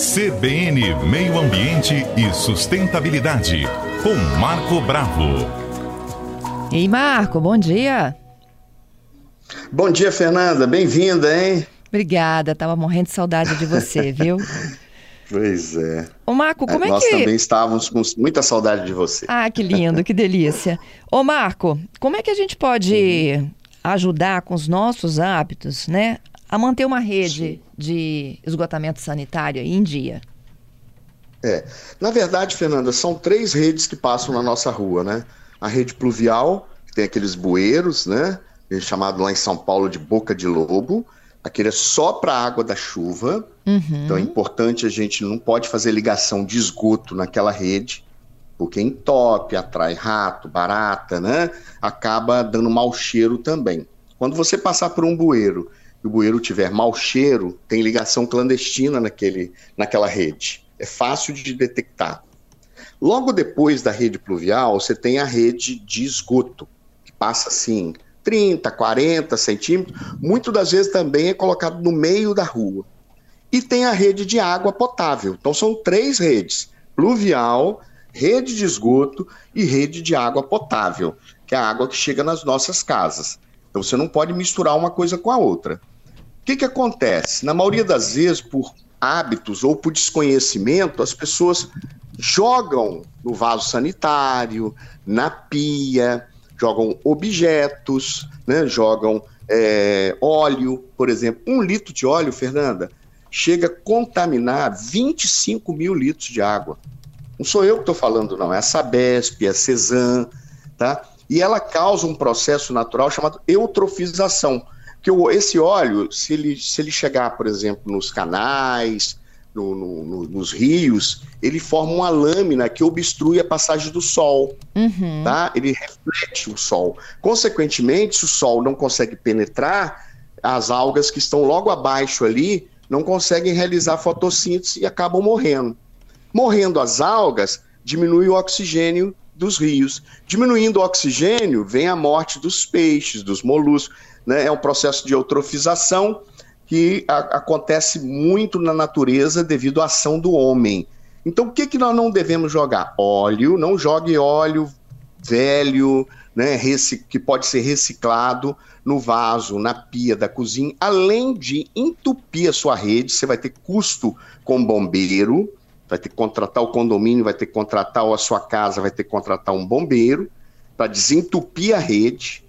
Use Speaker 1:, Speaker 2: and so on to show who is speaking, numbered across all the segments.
Speaker 1: CBN Meio Ambiente e Sustentabilidade, com Marco Bravo.
Speaker 2: Ei, Marco, bom dia.
Speaker 3: Bom dia, Fernanda. Bem-vinda, hein?
Speaker 2: Obrigada, tava morrendo de saudade de você, viu?
Speaker 3: Pois é.
Speaker 2: Ô, Marco, como é,
Speaker 3: Nós
Speaker 2: que.
Speaker 3: também estávamos com muita saudade de você.
Speaker 2: Ah, que lindo, que delícia. Ô, Marco, como é que a gente pode ajudar com os nossos hábitos, né, a manter uma rede de esgotamento sanitário em dia?
Speaker 3: É. Na verdade, Fernanda, são três redes que passam na nossa rua, né? A rede pluvial, que tem aqueles bueiros, né? Chamado lá em São Paulo de boca de lobo. Aquele é só para a água da chuva.
Speaker 2: Uhum.
Speaker 3: Então é importante a gente não pode fazer ligação de esgoto naquela rede, porque entope, atrai rato, barata, né? Acaba dando mau cheiro também. Quando você passar por um bueiro e o bueiro tiver mau cheiro, tem ligação clandestina naquele, naquela rede. É fácil de detectar. Logo depois da rede pluvial, você tem a rede de esgoto, que passa assim 30, 40 centímetros, muito das vezes também é colocado no meio da rua. E tem a rede de água potável. Então são três redes: pluvial, rede de esgoto e rede de água potável, que é a água que chega nas nossas casas. Então você não pode misturar uma coisa com a outra. O que, que acontece? Na maioria das vezes, por hábitos ou por desconhecimento, as pessoas jogam no vaso sanitário, na pia, jogam objetos, né? jogam é, óleo, por exemplo. Um litro de óleo, Fernanda, chega a contaminar 25 mil litros de água. Não sou eu que estou falando, não. É a Sabesp, é a Cezan, tá? E ela causa um processo natural chamado eutrofização. Que esse óleo, se ele, se ele chegar, por exemplo, nos canais, no, no, nos rios, ele forma uma lâmina que obstrui a passagem do sol,
Speaker 2: Uhum.
Speaker 3: tá? Ele reflete o sol. Consequentemente, se o sol não consegue penetrar, as algas que estão logo abaixo ali não conseguem realizar fotossíntese e acabam morrendo. Morrendo as algas, diminui o oxigênio dos rios. Diminuindo o oxigênio, vem a morte dos peixes, dos moluscos. Né? É um processo de eutrofização que a- acontece muito na natureza devido à ação do homem. Então, o que, que nós não devemos jogar? Óleo, não jogue óleo velho, né, que pode ser reciclado no vaso, na pia da cozinha, além de entupir a sua rede, você vai ter custo com bombeiro, vai ter que contratar o condomínio, vai ter que contratar a sua casa, vai ter que contratar um bombeiro para desentupir a rede,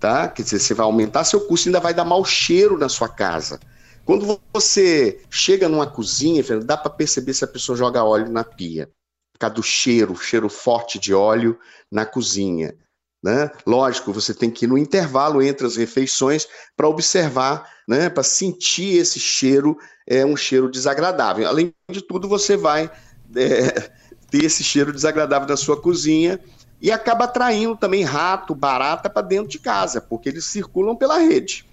Speaker 3: tá? Quer dizer, você vai aumentar seu custo e ainda vai dar mau cheiro na sua casa. Quando você chega numa cozinha, dá para perceber se a pessoa joga óleo na pia. Por causa do cheiro, cheiro forte de óleo na cozinha. Né? Lógico, você tem que ir no intervalo entre as refeições para observar, né? para sentir esse cheiro, é um cheiro desagradável. Além de tudo, você vai é, ter esse cheiro desagradável na sua cozinha e acaba atraindo também rato, barata para dentro de casa, porque eles circulam pela rede.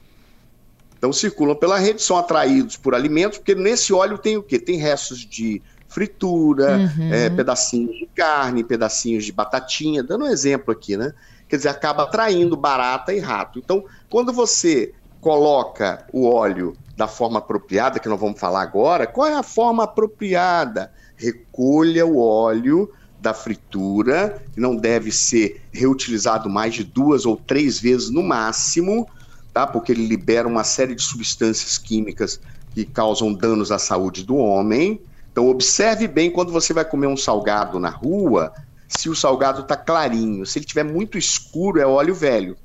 Speaker 3: Então circulam pela rede, são atraídos por alimentos, porque nesse óleo tem o quê? Tem restos de fritura,
Speaker 2: Uhum.
Speaker 3: é, pedacinhos de carne, pedacinhos de batatinha, dando um exemplo aqui, né? Quer dizer, acaba atraindo barata e rato. Então, quando você coloca o óleo da forma apropriada, que nós vamos falar agora, qual é a forma apropriada? Recolha o óleo da fritura, que não deve ser reutilizado mais de duas ou três vezes no máximo, tá? Porque ele libera uma série de substâncias químicas que causam danos à saúde do homem. Então observe bem quando você vai comer um salgado na rua, se o salgado está clarinho. Se ele tiver muito escuro, é óleo velho.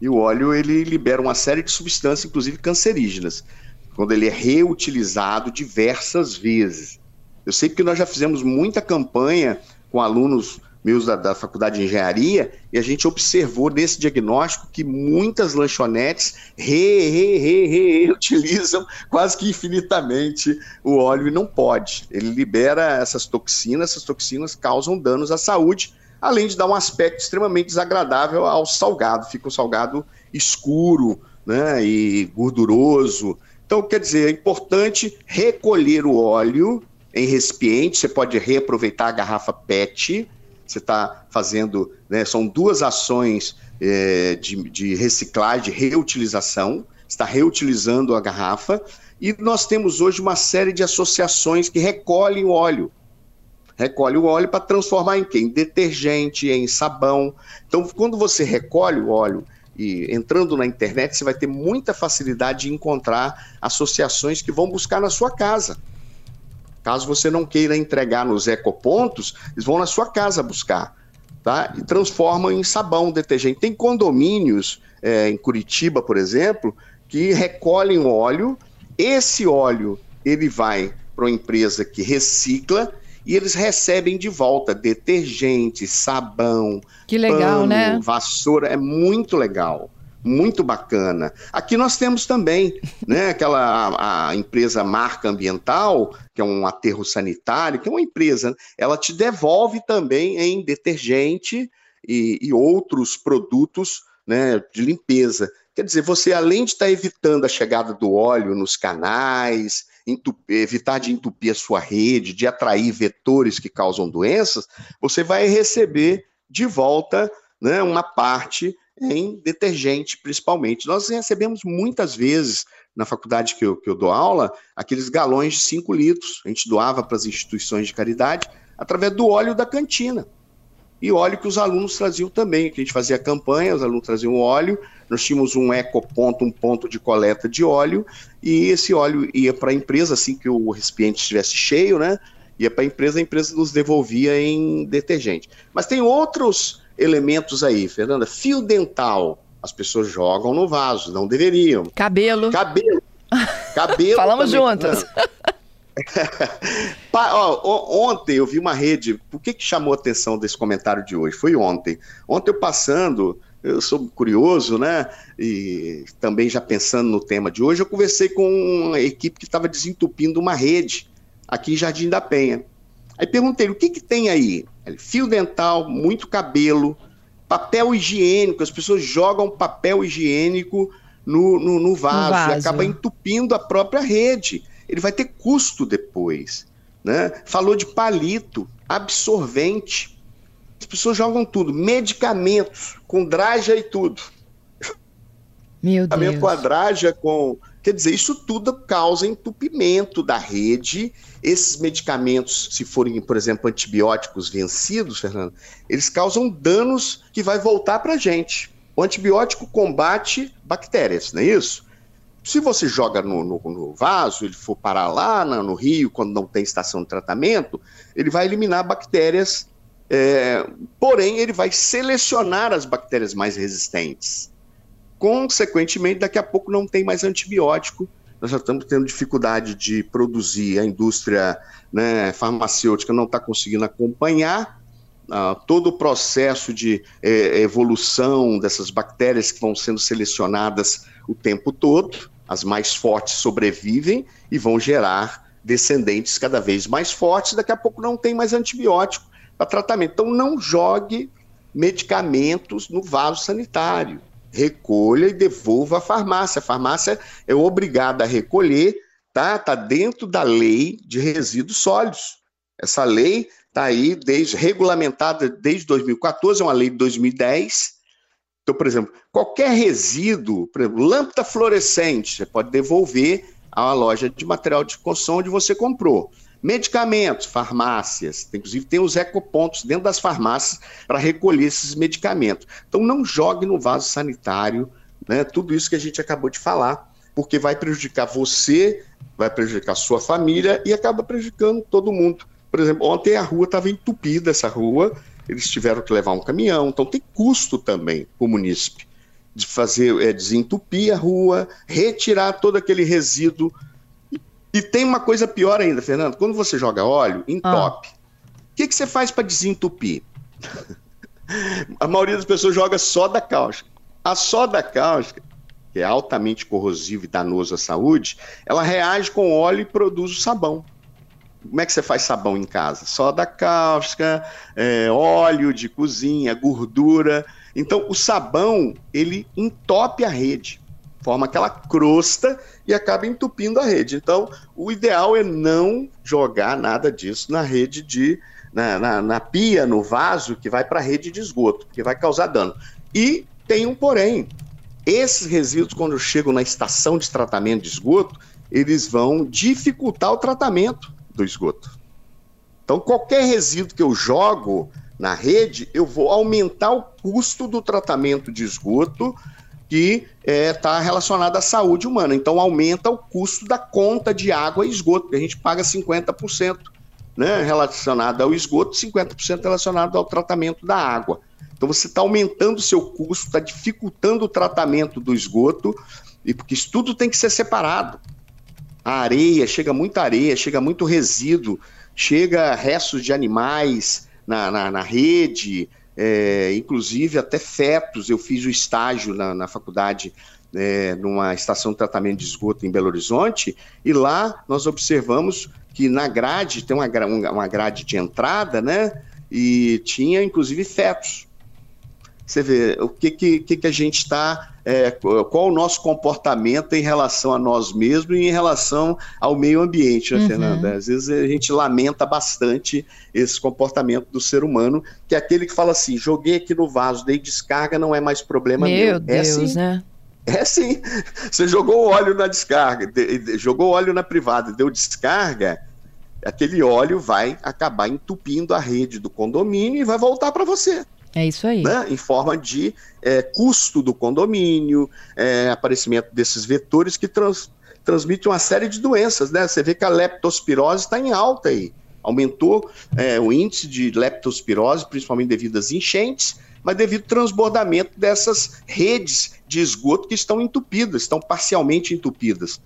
Speaker 3: E o óleo ele libera uma série de substâncias, inclusive cancerígenas, quando ele é reutilizado diversas vezes. Eu sei porque nós já fizemos muita campanha com alunos meus da, da faculdade de engenharia e a gente observou nesse diagnóstico que muitas lanchonetes re, re, re, re, reutilizam quase que infinitamente o óleo e não pode. Ele libera essas toxinas, essas toxinas causam danos à saúde, além de dar um aspecto extremamente desagradável ao salgado. Fica um salgado escuro né, e gorduroso. Então, quer dizer, é importante recolher o óleo em recipiente, você pode reaproveitar a garrafa PET, você está fazendo, né, são duas ações é, de, de reciclagem, reutilização, está reutilizando a garrafa E nós temos hoje uma série de associações que recolhem o óleo. Recolhe o óleo para transformar em quê? Em detergente, em sabão. Então, quando você recolhe o óleo e entrando na internet, você vai ter muita facilidade de encontrar associações que vão buscar na sua casa. Caso você não queira entregar nos ecopontos, eles vão na sua casa buscar. Tá? E transformam em sabão, detergente. Tem condomínios é, em Curitiba, por exemplo, que recolhem óleo. Esse óleo ele vai para uma empresa que recicla e eles recebem de volta detergente, sabão,
Speaker 2: que legal, pano, né?
Speaker 3: vassoura, é muito legal. Muito bacana. Aqui nós temos também, né, aquela a, a empresa Marca Ambiental, que é um aterro sanitário, que é uma empresa, ela te devolve também em detergente e, e outros produtos né, de limpeza. Quer dizer, você além de estar evitando a chegada do óleo nos canais, entupir, evitar de entupir a sua rede, de atrair vetores que causam doenças, você vai receber de volta né, uma parte em detergente, principalmente. Nós recebemos muitas vezes, na faculdade que eu, que eu dou aula, aqueles galões de 5 litros. A gente doava para as instituições de caridade através do óleo da cantina. E óleo que os alunos traziam também, que a gente fazia campanha, os alunos traziam óleo, nós tínhamos um ecoponto, um ponto de coleta de óleo, e esse óleo ia para a empresa, assim que o recipiente estivesse cheio, né? Ia para a empresa, a empresa nos devolvia em detergente. Mas tem outros elementos aí, Fernanda. Fio dental, as pessoas jogam no vaso, não deveriam.
Speaker 2: Cabelo.
Speaker 3: Cabelo. Cabelo.
Speaker 2: Falamos também, juntas.
Speaker 3: ontem eu vi uma rede. Por que, que chamou a atenção desse comentário de hoje? Foi ontem. Ontem eu passando eu sou curioso, né? E também já pensando no tema de hoje, eu conversei com uma equipe que estava desentupindo uma rede aqui em Jardim da Penha. Aí perguntei o que, que tem aí? Fio dental, muito cabelo, papel higiênico, as pessoas jogam papel higiênico no, no, no, vaso, no vaso, e acaba entupindo a própria rede. Ele vai ter custo depois. Né? Falou de palito, absorvente. As pessoas jogam tudo, medicamentos, com draja e tudo.
Speaker 2: Meu Deus.
Speaker 3: Com a draja, com. Quer dizer, isso tudo causa entupimento da rede. Esses medicamentos, se forem, por exemplo, antibióticos vencidos, Fernando, eles causam danos que vai voltar para a gente. O antibiótico combate bactérias, não é isso? Se você joga no, no, no vaso, ele for parar lá no, no rio, quando não tem estação de tratamento, ele vai eliminar bactérias é, porém, ele vai selecionar as bactérias mais resistentes. Consequentemente, daqui a pouco não tem mais antibiótico. Nós já estamos tendo dificuldade de produzir, a indústria né, farmacêutica não está conseguindo acompanhar uh, todo o processo de eh, evolução dessas bactérias que vão sendo selecionadas o tempo todo. As mais fortes sobrevivem e vão gerar descendentes cada vez mais fortes. Daqui a pouco não tem mais antibiótico para tratamento. Então, não jogue medicamentos no vaso sanitário. Recolha e devolva à farmácia. A farmácia é obrigada a recolher, tá? Está dentro da lei de resíduos sólidos. Essa lei está aí desde regulamentada desde 2014, é uma lei de 2010. Então, por exemplo, qualquer resíduo, por exemplo, lâmpada fluorescente, você pode devolver a loja de material de construção onde você comprou. Medicamentos, farmácias, inclusive tem os ecopontos dentro das farmácias para recolher esses medicamentos. Então não jogue no vaso sanitário, né, tudo isso que a gente acabou de falar, porque vai prejudicar você, vai prejudicar sua família e acaba prejudicando todo mundo. Por exemplo, ontem a rua estava entupida, essa rua, eles tiveram que levar um caminhão, então tem custo também para o munícipe de fazer, é, desentupir a rua, retirar todo aquele resíduo e tem uma coisa pior ainda, Fernando. Quando você joga óleo, entope. Ah. O que, que você faz para desentupir? a maioria das pessoas joga soda cáustica. A soda cáustica, que é altamente corrosiva e danoso à saúde, ela reage com óleo e produz o sabão. Como é que você faz sabão em casa? Soda cáustica, é, óleo de cozinha, gordura. Então, o sabão, ele entope a rede forma aquela crosta e acaba entupindo a rede. Então, o ideal é não jogar nada disso na rede de. na, na, na pia, no vaso, que vai para a rede de esgoto, porque vai causar dano. E tem um porém. Esses resíduos, quando chegam na estação de tratamento de esgoto, eles vão dificultar o tratamento do esgoto. Então, qualquer resíduo que eu jogo na rede, eu vou aumentar o custo do tratamento de esgoto que está é, relacionado à saúde humana. Então, aumenta o custo da conta de água e esgoto, que a gente paga 50% né, relacionado ao esgoto, 50% relacionado ao tratamento da água. Então, você está aumentando o seu custo, está dificultando o tratamento do esgoto, e porque isso tudo tem que ser separado. A areia, chega muita areia, chega muito resíduo, chega restos de animais na, na, na rede, é, inclusive até fetos. Eu fiz o estágio na, na faculdade, é, numa estação de tratamento de esgoto em Belo Horizonte, e lá nós observamos que na grade, tem uma, uma grade de entrada, né? E tinha inclusive fetos. Você vê o que, que, que a gente está. É, qual o nosso comportamento em relação a nós mesmos e em relação ao meio ambiente, né, uhum. Fernanda? Às vezes a gente lamenta bastante esse comportamento do ser humano, que é aquele que fala assim: joguei aqui no vaso, dei descarga, não é mais problema
Speaker 2: meu.
Speaker 3: Meu
Speaker 2: é Deus,
Speaker 3: assim,
Speaker 2: né?
Speaker 3: É sim. Você jogou óleo na descarga, de, jogou óleo na privada, deu descarga, aquele óleo vai acabar entupindo a rede do condomínio e vai voltar para você.
Speaker 2: É isso aí.
Speaker 3: Né? Em forma de é, custo do condomínio, é, aparecimento desses vetores que trans, transmitem uma série de doenças. Né? Você vê que a leptospirose está em alta aí. Aumentou é, o índice de leptospirose, principalmente devido às enchentes, mas devido ao transbordamento dessas redes de esgoto que estão entupidas, estão parcialmente entupidas.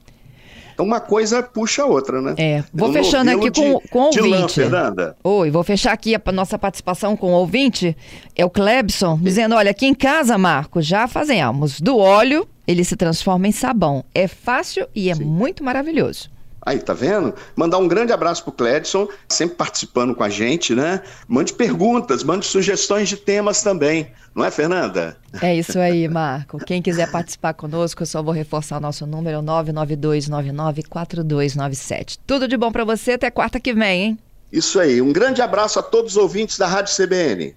Speaker 3: Então uma coisa puxa a outra, né?
Speaker 2: É. Vou fechando aqui
Speaker 3: de,
Speaker 2: com, com o ouvinte. Lã,
Speaker 3: Fernanda.
Speaker 2: Oi, vou fechar aqui a nossa participação com o ouvinte. É o Klebson, dizendo: olha, aqui em casa, Marco, já fazemos. Do óleo, ele se transforma em sabão. É fácil e é Sim. muito maravilhoso.
Speaker 3: Aí, tá vendo? Mandar um grande abraço pro Cledson, sempre participando com a gente, né? Mande perguntas, mande sugestões de temas também. Não é, Fernanda?
Speaker 2: É isso aí, Marco. Quem quiser participar conosco, eu só vou reforçar o nosso número 992994297. Tudo de bom para você, até quarta que vem, hein?
Speaker 3: Isso aí. Um grande abraço a todos os ouvintes da Rádio CBN.